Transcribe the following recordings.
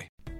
Bye.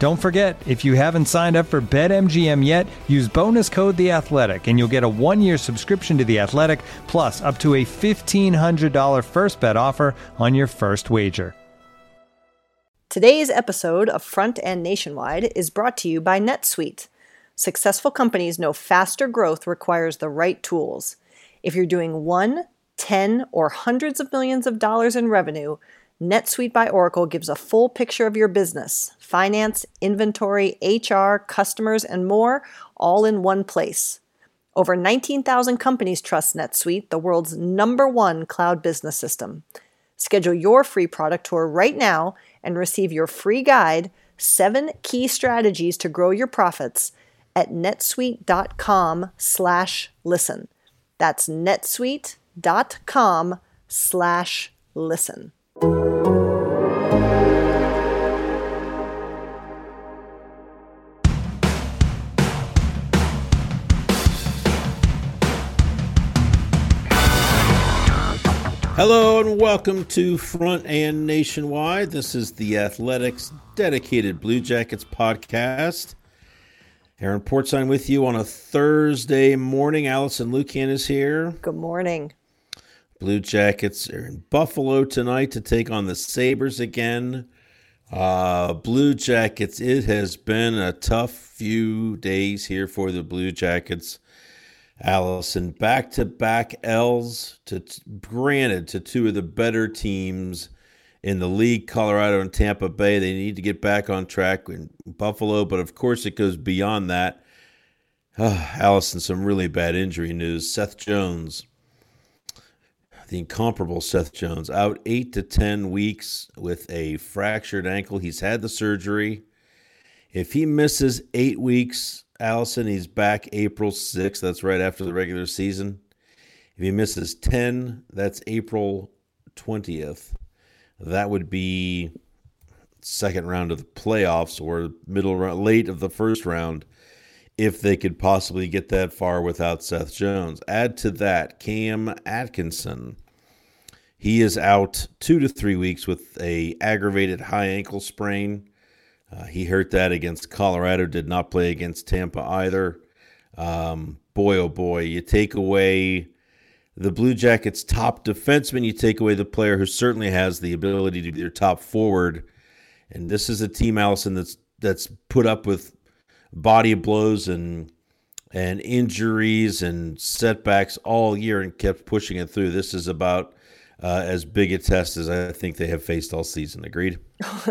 Don't forget, if you haven't signed up for BetMGM yet, use bonus code The Athletic, and you'll get a one-year subscription to The Athletic, plus up to a fifteen hundred dollar first bet offer on your first wager. Today's episode of Front End Nationwide is brought to you by NetSuite. Successful companies know faster growth requires the right tools. If you're doing one, ten, or hundreds of millions of dollars in revenue, NetSuite by Oracle gives a full picture of your business finance, inventory, HR, customers, and more, all in one place. Over 19,000 companies trust NetSuite, the world's number one cloud business system. Schedule your free product tour right now and receive your free guide, Seven Key Strategies to Grow Your Profits, at netsuite.com slash listen. That's netsuite.com slash listen. Hello and welcome to Front and Nationwide. This is the Athletics dedicated Blue Jackets podcast. Aaron Portzline with you on a Thursday morning. Allison Lukan is here. Good morning. Blue Jackets are in Buffalo tonight to take on the Sabres again. Uh, Blue Jackets, it has been a tough few days here for the Blue Jackets. Allison, back to back L's to granted to two of the better teams in the league, Colorado and Tampa Bay. They need to get back on track in Buffalo, but of course it goes beyond that. Uh, Allison, some really bad injury news. Seth Jones, the incomparable Seth Jones, out eight to 10 weeks with a fractured ankle. He's had the surgery. If he misses eight weeks, Allison, he's back April 6th. That's right after the regular season. If he misses 10, that's April 20th. That would be second round of the playoffs or middle round, late of the first round if they could possibly get that far without Seth Jones. Add to that Cam Atkinson. He is out 2 to 3 weeks with a aggravated high ankle sprain. Uh, he hurt that against Colorado, did not play against Tampa either. Um, boy, oh boy, you take away the Blue Jackets' top defenseman, you take away the player who certainly has the ability to be their top forward. And this is a team, Allison, that's that's put up with body blows and and injuries and setbacks all year and kept pushing it through. This is about uh, as big a test as I think they have faced all season. Agreed?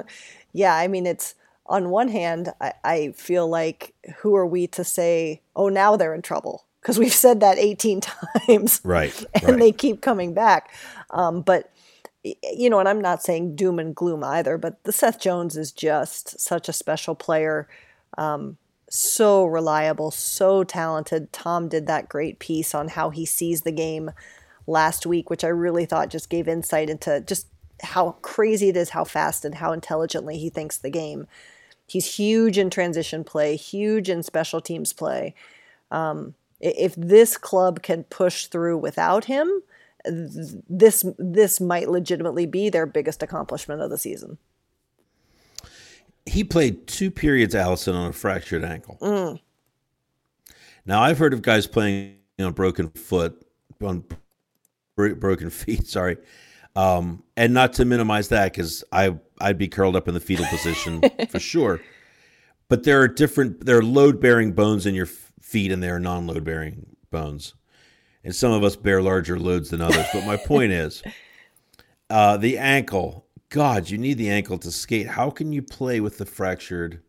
yeah, I mean it's on one hand, I, I feel like who are we to say, oh, now they're in trouble? Because we've said that 18 times. Right. and right. they keep coming back. Um, but, you know, and I'm not saying doom and gloom either, but the Seth Jones is just such a special player. Um, so reliable, so talented. Tom did that great piece on how he sees the game last week, which I really thought just gave insight into just how crazy it is, how fast and how intelligently he thinks the game. He's huge in transition play, huge in special teams play. Um, if this club can push through without him, this this might legitimately be their biggest accomplishment of the season. He played two periods, Allison, on a fractured ankle. Mm. Now I've heard of guys playing on broken foot, on broken feet. Sorry, um, and not to minimize that because I I'd be curled up in the fetal position for sure. But there are different there are load bearing bones in your feet and there are non load bearing bones, and some of us bear larger loads than others. But my point is, uh, the ankle. God, you need the ankle to skate. How can you play with the fractured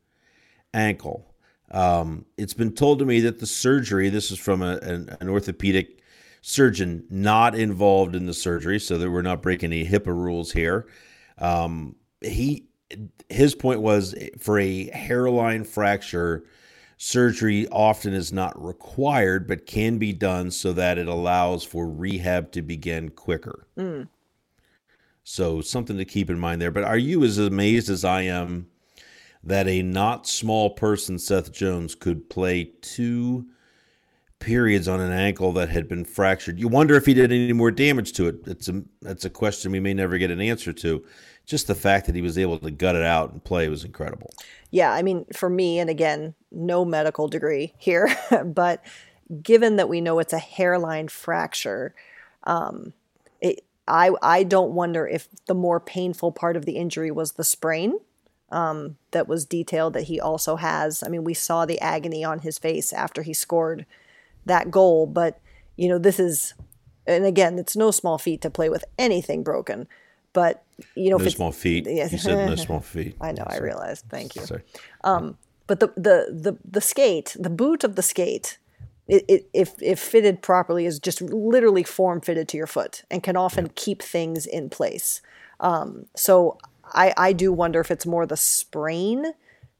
ankle? Um, it's been told to me that the surgery. This is from a, an, an orthopedic surgeon not involved in the surgery, so that we're not breaking any HIPAA rules here. Um, he his point was for a hairline fracture, surgery often is not required, but can be done so that it allows for rehab to begin quicker. Mm. So something to keep in mind there. But are you as amazed as I am that a not small person, Seth Jones, could play two? Periods on an ankle that had been fractured. You wonder if he did any more damage to it. It's a that's a question we may never get an answer to. Just the fact that he was able to gut it out and play was incredible. Yeah, I mean, for me, and again, no medical degree here, but given that we know it's a hairline fracture, um, it, I I don't wonder if the more painful part of the injury was the sprain. Um, that was detailed that he also has. I mean, we saw the agony on his face after he scored that goal. But, you know, this is, and again, it's no small feat to play with anything broken. But, you know, no small feet. Yes. You said no small feet. I know, I realized. Thank you. Sorry. Um, but the, the, the, the skate, the boot of the skate, it, it, if, if fitted properly, is just literally form fitted to your foot and can often yeah. keep things in place. Um, so I, I do wonder if it's more the sprain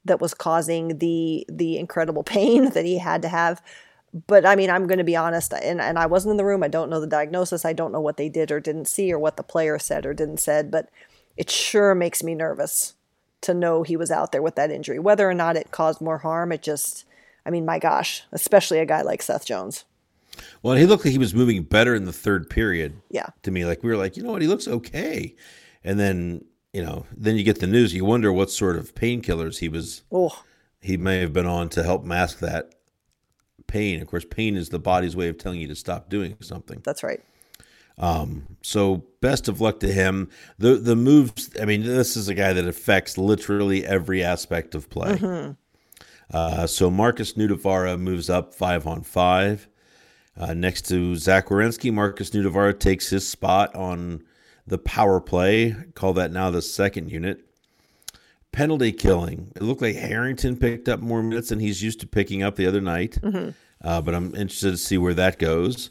that was causing the the incredible pain that he had to have but I mean, I'm going to be honest, and, and I wasn't in the room. I don't know the diagnosis. I don't know what they did or didn't see or what the player said or didn't said, but it sure makes me nervous to know he was out there with that injury. Whether or not it caused more harm, it just, I mean, my gosh, especially a guy like Seth Jones. Well, he looked like he was moving better in the third period. Yeah. To me, like we were like, you know what, he looks okay. And then, you know, then you get the news. You wonder what sort of painkillers he was. Oh. He may have been on to help mask that pain. Of course, pain is the body's way of telling you to stop doing something. That's right. Um, so best of luck to him. The the moves. I mean, this is a guy that affects literally every aspect of play. Mm-hmm. Uh, so Markus Nutivaara moves up five on five. Uh, next to Zach Werenski, Markus Nutivaara takes his spot on the power play. Call that now the second unit. Penalty killing. It looked like Harrington picked up more minutes than he's used to picking up the other night. Mm-hmm. Uh, but I'm interested to see where that goes.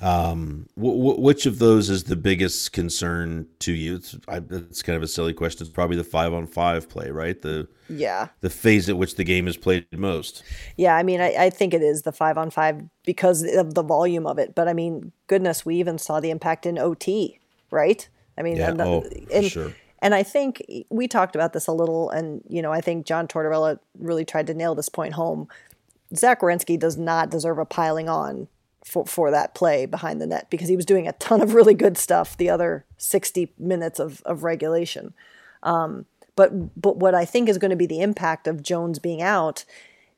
Um, w- w- which of those is the biggest concern to you? It's, I, it's, kind of a silly question. It's probably the five on five play, right? The yeah, the phase at which the game is played most. Yeah, I mean, I, I think it is the five on five because of the volume of it. But I mean, goodness, we even saw the impact in OT, right? I mean, yeah, and the, oh, and, sure. And I think we talked about this a little, and you know, I think John Tortorella really tried to nail this point home. Zach Werenski does not deserve a piling on for, for that play behind the net because he was doing a ton of really good stuff the other 60 minutes of, of regulation. Um, but but what I think is going to be the impact of Jones being out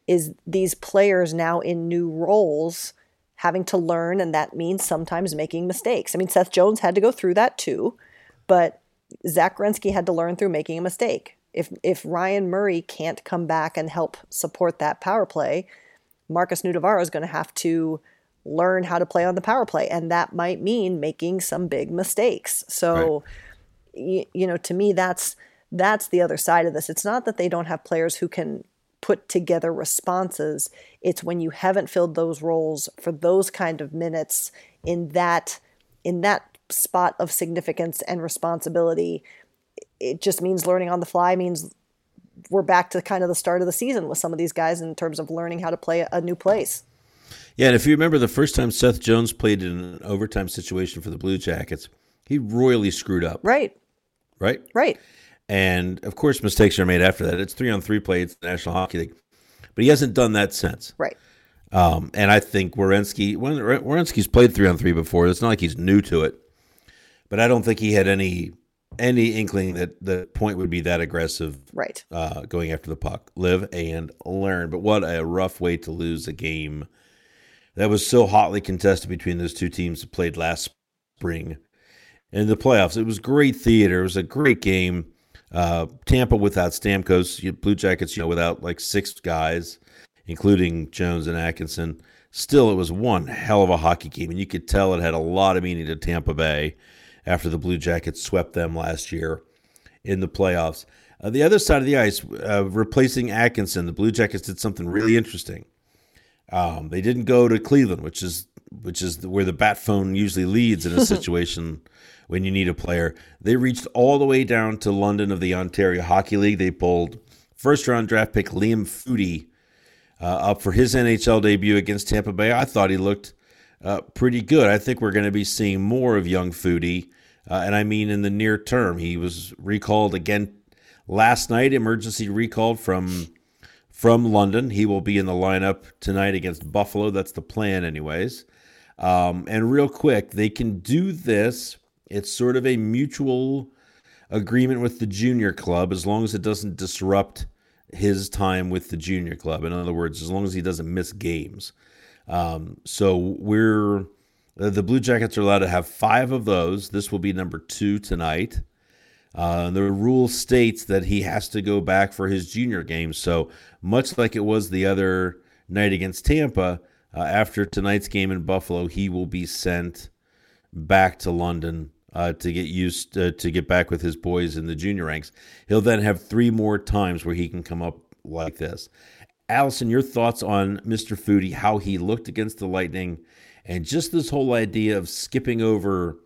is these players now in new roles having to learn, and that means sometimes making mistakes. I mean, Seth Jones had to go through that too, but Zach Werenski had to learn through making a mistake. If if Ryan Murray can't come back and help support that power play, Markus Nutivaara is going to have to learn how to play on the power play, and that might mean making some big mistakes. So, right. you, you know, to me, that's that's the other side of this. It's not that they don't have players who can put together responses. It's when you haven't filled those roles for those kind of minutes in that in that spot of significance and responsibility. It just means learning on the fly means we're back to kind of the start of the season with some of these guys in terms of learning how to play a new place. Yeah, and if you remember the first time Seth Jones played in an overtime situation for the Blue Jackets, he royally screwed up. Right. right? Right. And of course, mistakes are made after that. It's three on three play. It's the National Hockey League, but he hasn't done that since. Right. Um, and I think Werenski, Werenski's played three on three before. It's not like he's new to it, but I don't think he had any any inkling that the point would be that aggressive. Right. Uh, going after the puck, live and learn. But what a rough way to lose a game that was so hotly contested between those two teams that played last spring in the playoffs. It was great theater. It was a great game. Uh, Tampa without Stamkos, Blue Jackets, you know, without like six guys, including Jones and Atkinson. Still, it was one hell of a hockey game, and you could tell it had a lot of meaning to Tampa Bay after the Blue Jackets swept them last year in the playoffs. Uh, the other side of the ice, uh, replacing Atkinson, the Blue Jackets did something really interesting. Um, they didn't go to Cleveland, which is which is where the bat phone usually leads in a situation when you need a player. They reached all the way down to London of the Ontario Hockey League. They pulled first round draft pick Liam Foudy uh, up for his NHL debut against Tampa Bay. I thought he looked uh, pretty good. I think we're going to be seeing more of young Foudy, uh, and I mean in the near term. He was recalled again last night, emergency recalled from from London. He will be in the lineup tonight against Buffalo. That's the plan, anyways. Um, and real quick, they can do this it's sort of a mutual agreement with the junior club as long as it doesn't disrupt his time with the junior club. In other words, as long as he doesn't miss games. Um, so we're uh, the Blue Jackets are allowed to have five of those. This will be number two tonight. Uh, the rule states that he has to go back for his junior game. So much like it was the other night against Tampa, uh, after tonight's game in Buffalo, he will be sent back to London uh, to get used to, uh, to get back with his boys in the junior ranks. He'll then have three more times where he can come up like this. Allison, your thoughts on Mr. Foudy, how he looked against the Lightning, and just this whole idea of skipping over.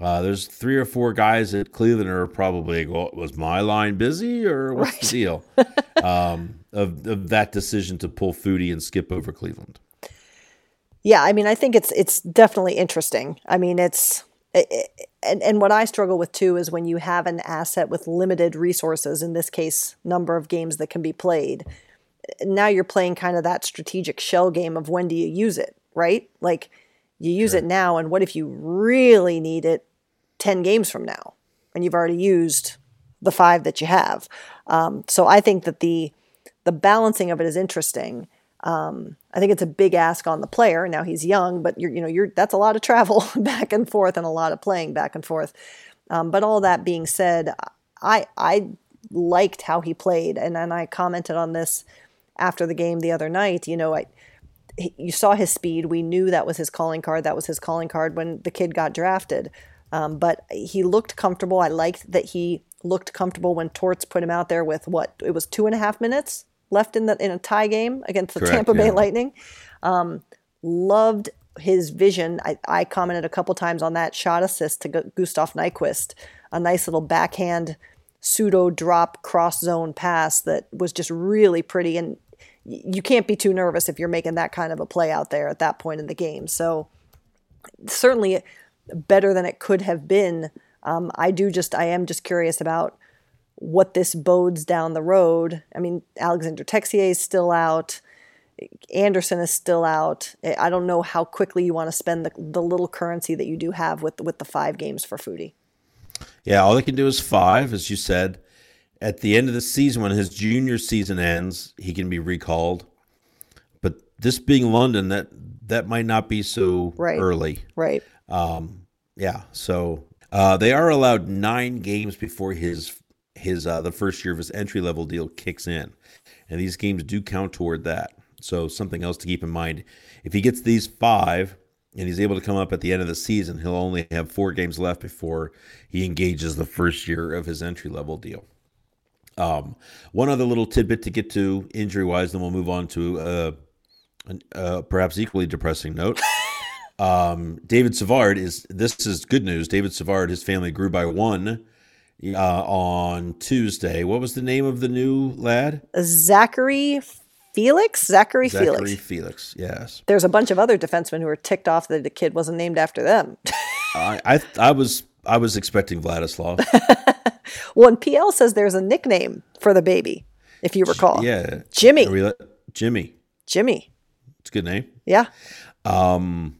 Uh, there's three or four guys at Cleveland are probably well, was my line busy or what's right. the deal um, of, of that decision to pull Foudy and skip over Cleveland. Yeah, I mean, I think it's it's definitely interesting. I mean, it's and, and what I struggle with too is when you have an asset with limited resources, in this case, number of games that can be played. Now you're playing kind of that strategic shell game of when do you use it, right? Like you use sure. it now, and what if you really need it 10 games from now and you've already used the five that you have? Um, so I think that the the balancing of it is interesting. Um, I think it's a big ask on the player. Now he's young, but you're, you know, you're, that's a lot of travel back and forth and a lot of playing back and forth. Um, but all that being said, I, I liked how he played. And then I commented on this after the game the other night. You know, I, you saw his speed. We knew that was his calling card. That was his calling card when the kid got drafted. Um, but he looked comfortable. I liked that he looked comfortable when Torts put him out there with what it was two and a half minutes left in the in a tie game against the Correct, Tampa Bay Lightning. Um, loved his vision. I, I, commented a couple times on that shot assist to Gustav Nyquist, a nice little backhand pseudo drop cross zone pass that was just really pretty. And you can't be too nervous if you're making that kind of a play out there at that point in the game. So certainly better than it could have been. Um, I do just I am just curious about what this bodes down the road. I mean, Alexander Texier is still out. Anderson is still out. I don't know how quickly you want to spend the, the little currency that you do have with with the five games for Foudy. Yeah, all they can do is five, as you said. At the end of the season, when his junior season ends, he can be recalled. But this being London, that that might not be so right. early. Right. Um, yeah. So uh, they are allowed nine games before his his uh, the first year of his entry level deal kicks in, and these games do count toward that. So something else to keep in mind: if he gets these five and he's able to come up at the end of the season, he'll only have four games left before he engages the first year of his entry level deal. Um, one other little tidbit to get to injury wise, then we'll move on to uh, a uh, perhaps equally depressing note. um, David Savard is this is good news. David Savard, his family grew by one uh, on Tuesday. What was the name of the new lad? Zachary Felix? Zachary, Zachary Felix. Felix, yes. There's a bunch of other defensemen who were ticked off that the kid wasn't named after them. I, I I was I was expecting Vladislav. well, and PL says there's a nickname for the baby, if you recall. Yeah, Jimmy. We Jimmy. Jimmy. It's a good name. Yeah. Um,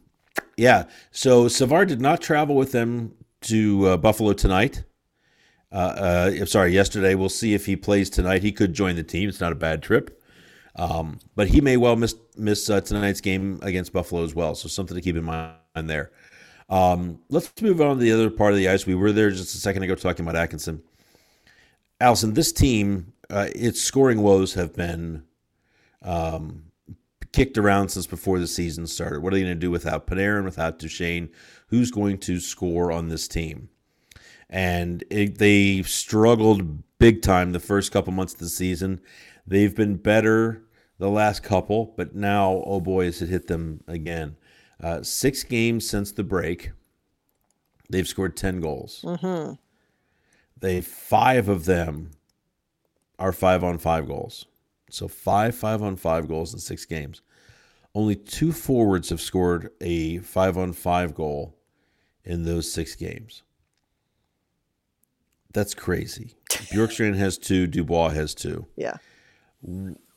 yeah. So Savard did not travel with them to uh, Buffalo tonight. Uh, uh, I'm sorry, yesterday. We'll see if he plays tonight. He could join the team. It's not a bad trip. Um, but he may well miss miss uh, tonight's game against Buffalo as well. So something to keep in mind there. Um, let's move on to the other part of the ice. We were there just a second ago talking about Atkinson. Allison, this team, uh, its scoring woes have been um, kicked around since before the season started. What are they going to do without Panarin, without Duchene? Who's going to score on this team? And it, they struggled big time the first couple months of the season. They've been better the last couple, but now, oh boy, has it hit them again. Uh, six games since the break, they've scored 10 goals. Mm-hmm. They five of them are five on five goals. So five five on five goals in six games. Only two forwards have scored a five on five goal in those six games. That's crazy. Bjorkstrand has two. Dubois has two. Yeah.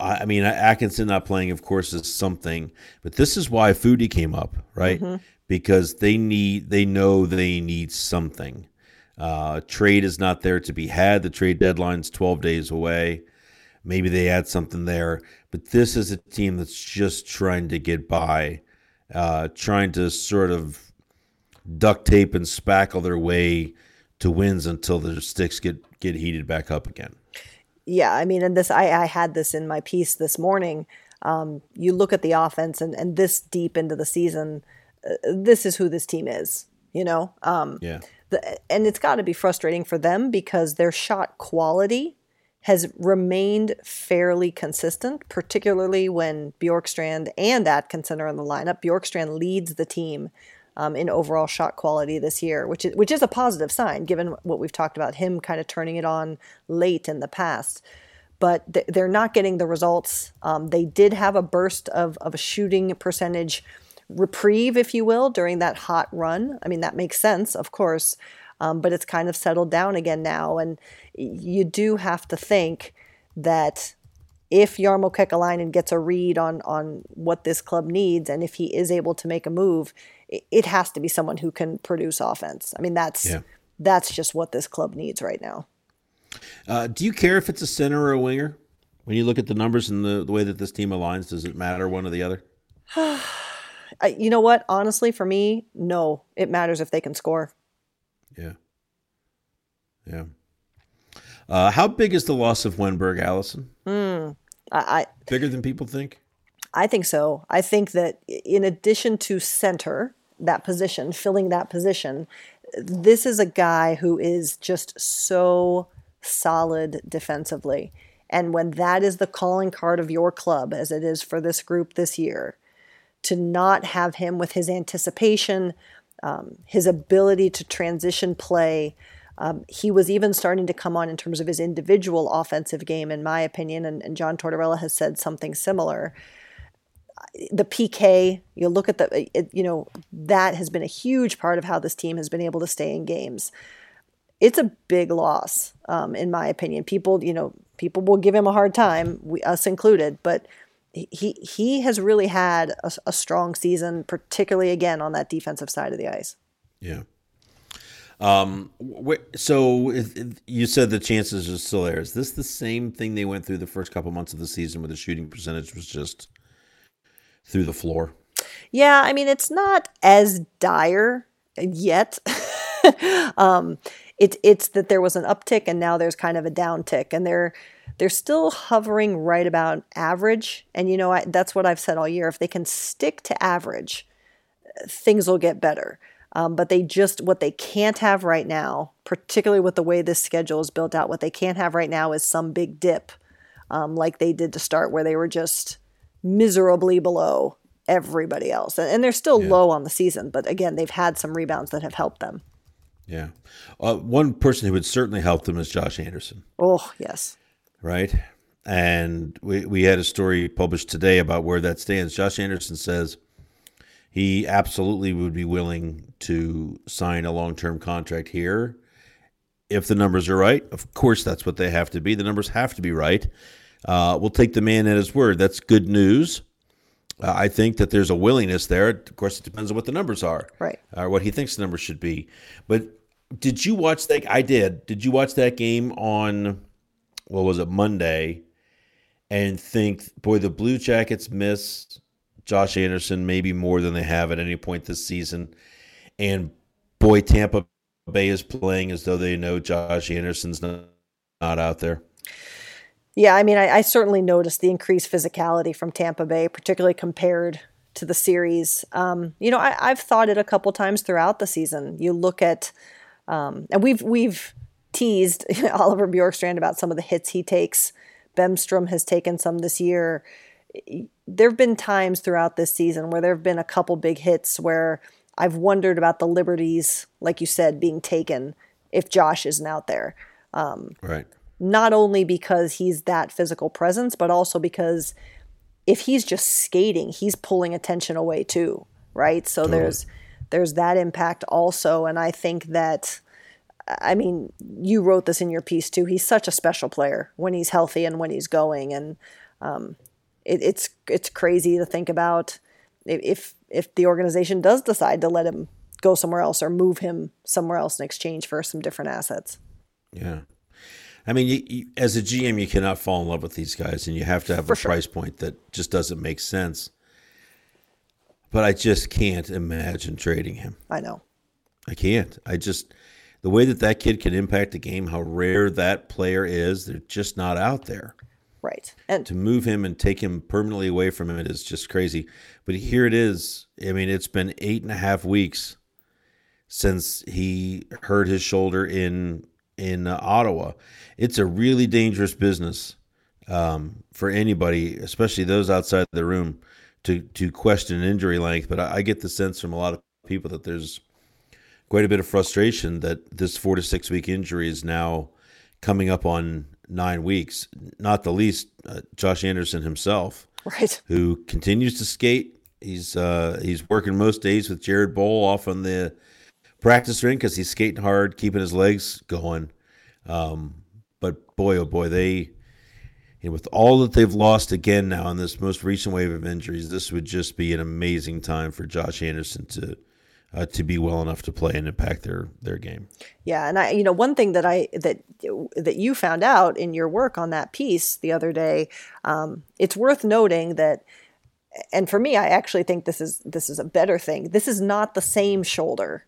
I I mean, Atkinson not playing, of course, is something, but this is why Foudy came up, right? Because they need, they know they need something. Uh, trade is not there to be had. The trade deadline's 12 days away. Maybe they add something there, but this is a team that's just trying to get by, uh, trying to sort of duct tape and spackle their way to wins until their sticks get get heated back up again. Yeah, I mean, and this I, I had this in my piece this morning. Um, you look at the offense, and, and this deep into the season, uh, this is who this team is. You know, um, Yeah. the, and it's got to be frustrating for them because their shot quality has remained fairly consistent, particularly when Bjorkstrand and Atkinson are in the lineup. Bjorkstrand leads the team um, in overall shot quality this year, which is which is a positive sign given what we've talked about him kind of turning it on late in the past. But th- they're not getting the results. Um, they did have a burst of, of a shooting percentage reprieve, if you will, during that hot run. I mean, that makes sense, of course, um, but it's kind of settled down again now. And you do have to think that if Jarmo Kekalainen gets a read on on what this club needs, and if he is able to make a move, it, has to be someone who can produce offense. I mean, that's Yeah. that's just what this club needs right now. Uh, do you care if it's a center or a winger? When you look at the numbers and the, the way that this team aligns, does it matter one or the other? You know what? Honestly, for me, no. It matters if they can score. Yeah. Yeah. Uh, how big is the loss of Wennberg, Allison? I, I Bigger than people think? I think so. I think that in addition to center, that position, filling that position, this is a guy who is just so solid defensively. And when that is the calling card of your club, as it is for this group this year, to not have him with his anticipation, um, his ability to transition play, um, he was even starting to come on in terms of his individual offensive game, in my opinion, and, and John Tortorella has said something similar the PK, you look at the, it, you know, that has been a huge part of how this team has been able to stay in games. It's a big loss, um, in my opinion. People, you know, people will give him a hard time, we, us included, but he he has really had a, a strong season, particularly again on that defensive side of the ice. Yeah. Um. So you said the chances are still there. Is this the same thing they went through the first couple months of the season, where the shooting percentage was just through the floor? Yeah, I mean, it's not as dire yet. um, it's it's that there was an uptick and now there's kind of a downtick, and they're they're still hovering right about average. And you know, I, that's what I've said all year. If they can stick to average, things will get better. Um, but they just what they can't have right now, particularly with the way this schedule is built out, what they can't have right now is some big dip, um, like they did to start, where they were just miserably below everybody else. And, they're still low on the season, but again, they've had some rebounds that have helped them. Yeah. Uh, one person who would certainly help them is Josh Anderson. Oh, yes. right? And we, we had a story published today about where that stands. Josh Anderson says he absolutely would be willing to sign a long term contract here if the numbers are right, of course that's what they have to be. The numbers have to be right. Uh, we'll take the man at his word. That's good news. Uh, I think that there's a willingness there. Of course, it depends on what the numbers are, Right. Or what he thinks the numbers should be. But did you watch that? I did. Did you watch that game on what was it Monday? And think, boy, the Blue Jackets miss Josh Anderson maybe more than they have at any point this season. And boy, Tampa Bay is playing as though they know Josh Anderson's not, not out there. Yeah, I mean, I, I certainly noticed the increased physicality from Tampa Bay, particularly compared to the series. Um, you know, I, I've thought it a couple times throughout the season. You look at, um, and we've we've teased Oliver Bjorkstrand about some of the hits he takes. Bemstrom has taken some this year. There have been times throughout this season where there have been a couple big hits where I've wondered about the liberties, like you said, being taken if Josh isn't out there Right. Not only because he's that physical presence, but also because if he's just skating, he's pulling attention away too, right? So there's there's that impact also, and I think that I mean you wrote this in your piece too. He's such a special player when he's healthy and when he's going, and um, it, it's it's crazy to think about if if the organization does decide to let him go somewhere else or move him somewhere else in exchange for some different assets. Yeah. I mean, you, you, as a GM, you cannot fall in love with these guys, and you have to have For a sure. price point that just doesn't make sense. But I just can't imagine trading him. I know. I can't. I just the way that that kid can impact the game, how rare that player is, they're just not out there. Right. And To move him and take him permanently away from him, it is just crazy. But here it is. I mean, it's been eight and a half weeks since he hurt his shoulder in in uh, Ottawa. It's a really dangerous business um, for anybody, especially those outside the room, to to question injury length. But I, I get the sense from a lot of people that there's quite a bit of frustration that this four to six week injury is now coming up on nine weeks. Not the least, uh, Josh Anderson himself right. who continues to skate. He's uh, he's working most days with Jared Boll off on the practice ring because he's skating hard, keeping his legs going. Um, but boy, oh boy, they know, with all that they've lost again now in this most recent wave of injuries, this would just be an amazing time for Josh Anderson to uh, to be well enough to play and impact their their game. Yeah, and I, you know, one thing that I that that you found out in your work on that piece the other day, um, it's worth noting that, and for me, I actually think this is this is a better thing. This is not the same shoulder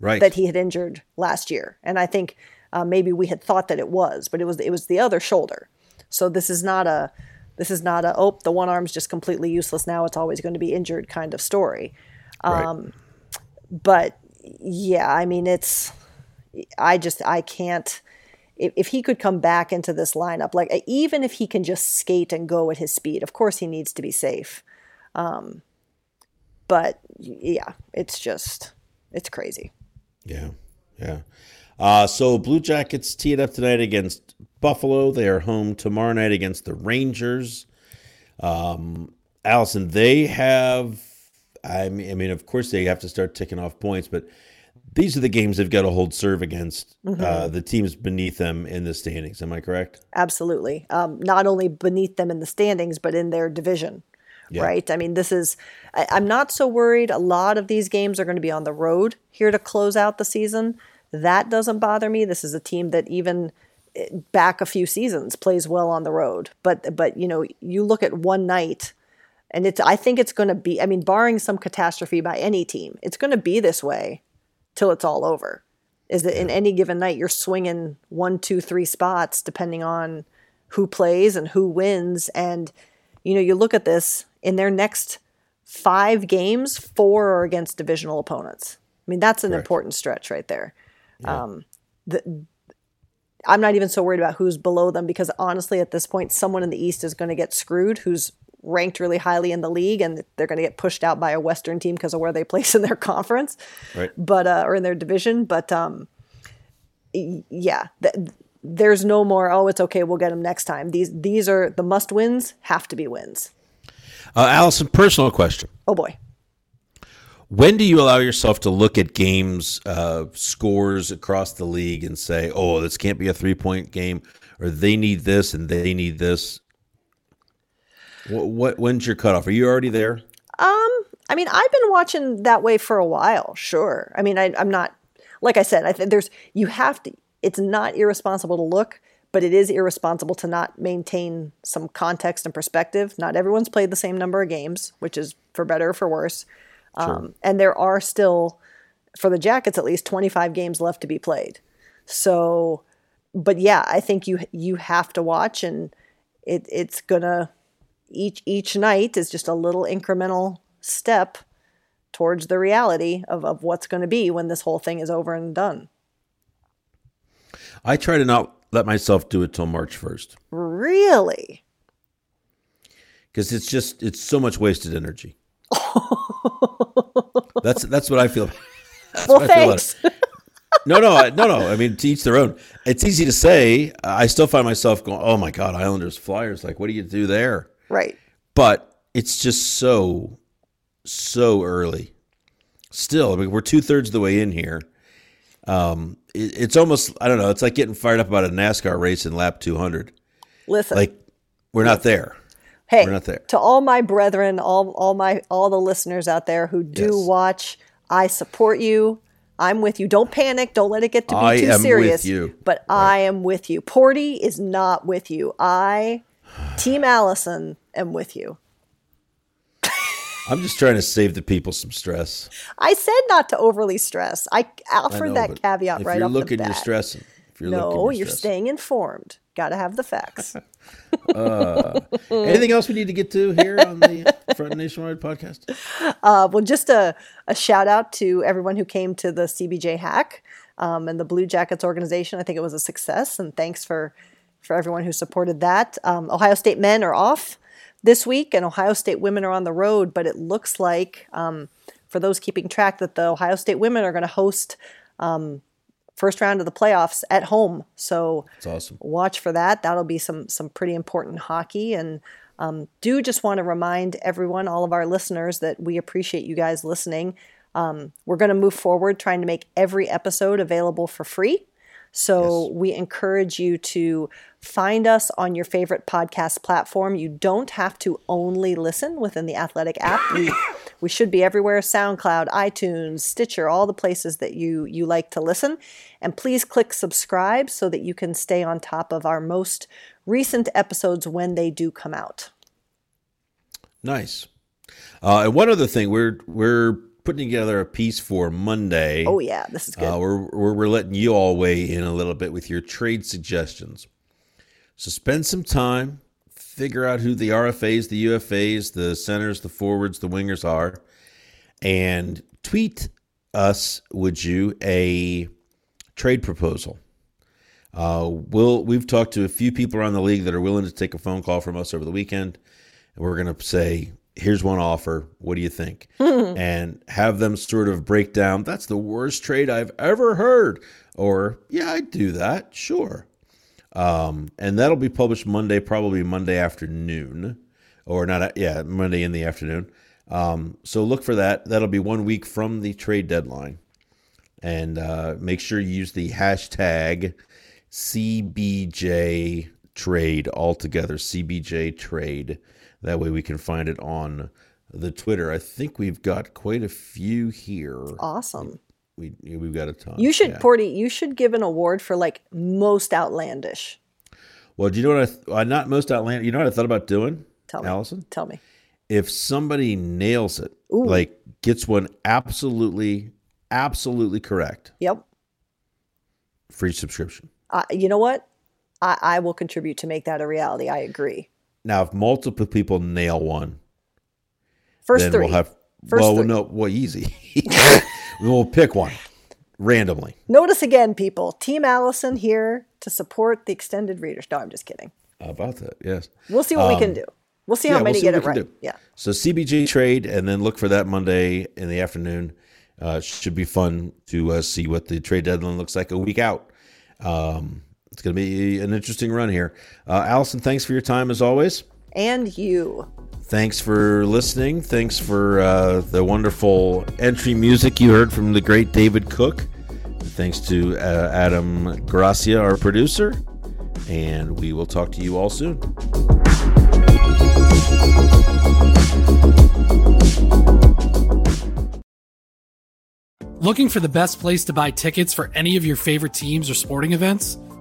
Right. that he had injured last year, and I think uh, maybe we had thought that it was, but it was it was the other shoulder. So this is not a this is not a oh the one arm's just completely useless now. It's always going to be injured kind of story. right. but yeah, I mean, it's, I just, I can't, if, if he could come back into this lineup, like even if he can just skate and go at his speed, of course he needs to be safe. Um, but yeah, it's just, it's crazy. Yeah, yeah. Uh, so Blue Jackets tee it up tonight against Buffalo. They are home tomorrow night against the Rangers. Um, Allison, they have. I mean, I mean, of course they have to start ticking off points, but these are the games they've got to hold serve against uh, the teams beneath them in the standings. Am I correct? Absolutely. Um, not only beneath them in the standings, but in their division. Yeah. Right. I mean, this is, I, I'm not so worried. A lot of these games are going to be on the road here to close out the season. That doesn't bother me. This is a team that even eh, back a few seasons plays well on the road. But, but, you know, you look at one night and it's, I think it's going to be, I mean, barring some catastrophe by any team, it's going to be this way till it's all over. Is that in any given night you're swinging one, two, three spots depending on who plays and who wins. And you know, you look at this in their next five games, four are against divisional opponents. I mean, that's an Correct. important stretch right there. Um, the, I'm not even so worried about who's below them because honestly, at this point, someone in the East is going to get screwed who's ranked really highly in the league and they're going to get pushed out by a Western team because of where they place in their conference Right. but uh, or in their division. But um, yeah, th- there's no more. Oh, it's okay. We'll get them next time. These these are the must wins. Have to be wins. Uh, Allison, personal question: Oh boy. When do you allow yourself to look at games uh, scores across the league and say, "Oh, this can't be a three point game," or "They need this and they need this"? What, what when's your cutoff? Are you already there? Um, I mean, I've been watching that way for a while. Sure. I mean, I, I'm not like I said. I think there's you have to. It's not irresponsible to look, but it is irresponsible to not maintain some context and perspective. Not everyone's played the same number of games, which is for better or for worse. Sure. Um, and there are still, for the Jackets at least, 25 games left to be played. So, but yeah, I think you you have to watch, and it it's gonna each each night is just a little incremental step towards the reality of, of what's going to be when this whole thing is over and done. I try to not let myself do it till March first Really? because it's just it's so much wasted energy. that's that's what I feel. That's well, I feel thanks. it. No, no, no, no. I mean, to each their own. It's easy to say. I still find myself going, "Oh my God, Islanders, Flyers! Like, what do you do there?" right. But it's just so, so early. Still, I mean, we're two thirds of the way in here. Um, it's almost I don't know. It's like getting fired up about a NASCAR race in lap two hundred. Listen. Like, we're not there. hey, we're not there. to all my brethren, all all my all the listeners out there who do Yes. watch, I support you. I'm with you. Don't panic. Don't let it get to be I too am with serious. you. But I am with you. Porty is not with you. I, Team Allison, am with you. I'm just trying to save the people some stress. I said not to overly stress. I I offered know, that caveat right you're off looking, the bat. If you're stressing. If you're looking, no, you're, you're staying informed. Got to have the facts. Anything else we need to get to here on the Front Nationwide podcast? Uh, well, just a, a shout out to everyone who came to the CBJ hack um, and the Blue Jackets organization. I think it was a success, and thanks for for everyone who supported that. Um, Ohio State men are off this week, and Ohio State women are on the road. But it looks like, um, for those keeping track, that the Ohio State women are going to host um, first round of the playoffs at home. So It's awesome. watch for that. That'll be some some pretty important hockey. And um, do just want to remind everyone, all of our listeners, that we appreciate you guys listening. Um, we're going to move forward, trying to make every episode available for free. So we encourage you to find us on your favorite podcast platform. You don't have to only listen within the Athletic app. We, we should be everywhere: SoundCloud, iTunes, Stitcher, all the places that you you like to listen. And please click subscribe so that you can stay on top of our most recent episodes when they do come out. Nice. Uh, and one other thing, we're we're putting together a piece for Monday. Oh yeah, this is good. Uh, we're, we're we're letting you all weigh in a little bit with your trade suggestions. So spend some time, figure out who the RFAs, the UFAs, the centers, the forwards, the wingers are, and tweet us, would you, a trade proposal. Uh, we'll we've talked to a few people around the league that are willing to take a phone call from us over the weekend, and we're going to say, "Here's one offer. What do you think?" and have them sort of break down. That's the worst trade I've ever heard, or yeah, I'd do that, sure. Um, and that'll be published Monday, probably Monday afternoon, or not? Yeah, Monday in the afternoon. Um, so look for that. That'll be one week from the trade deadline, and uh, make sure you use the hashtag CBJ trade altogether. CBJ trade. That way we can find it on the Twitter. I think we've got quite a few here. awesome. We we've got a ton. You should, Yeah. Porty. You should give an award for like most outlandish. Well, do you know what I th- uh, not most outlandish? You know what I thought about doing, Tell me, Allison? Tell me. If somebody nails it, Ooh. like gets one absolutely, absolutely correct, Yep. free subscription. Uh, you know what? I, I will contribute to make that a reality. I agree. Now, if multiple people nail one, First then three. we'll have. First well, three. no, well, easy. we'll pick one randomly. Notice again, people. Team Allison here to support the extended readers. No, I'm just kidding. About that? Yes. We'll see what we can do. We'll see how Um, yeah, we'll many see get it right. do. Yeah. So CBJ trade, and then look for that Monday in the afternoon. Uh, should be fun to uh, see what the trade deadline looks like a week out. Um, it's going to be an interesting run here. Uh, Allison, thanks for your time as always. And you. Thanks for listening. Thanks for uh, the wonderful entry music you heard from the great David Cook. Thanks to uh, Adam Gracia, our producer. And we will talk to you all soon. Looking for the best place to buy tickets for any of your favorite teams or sporting events?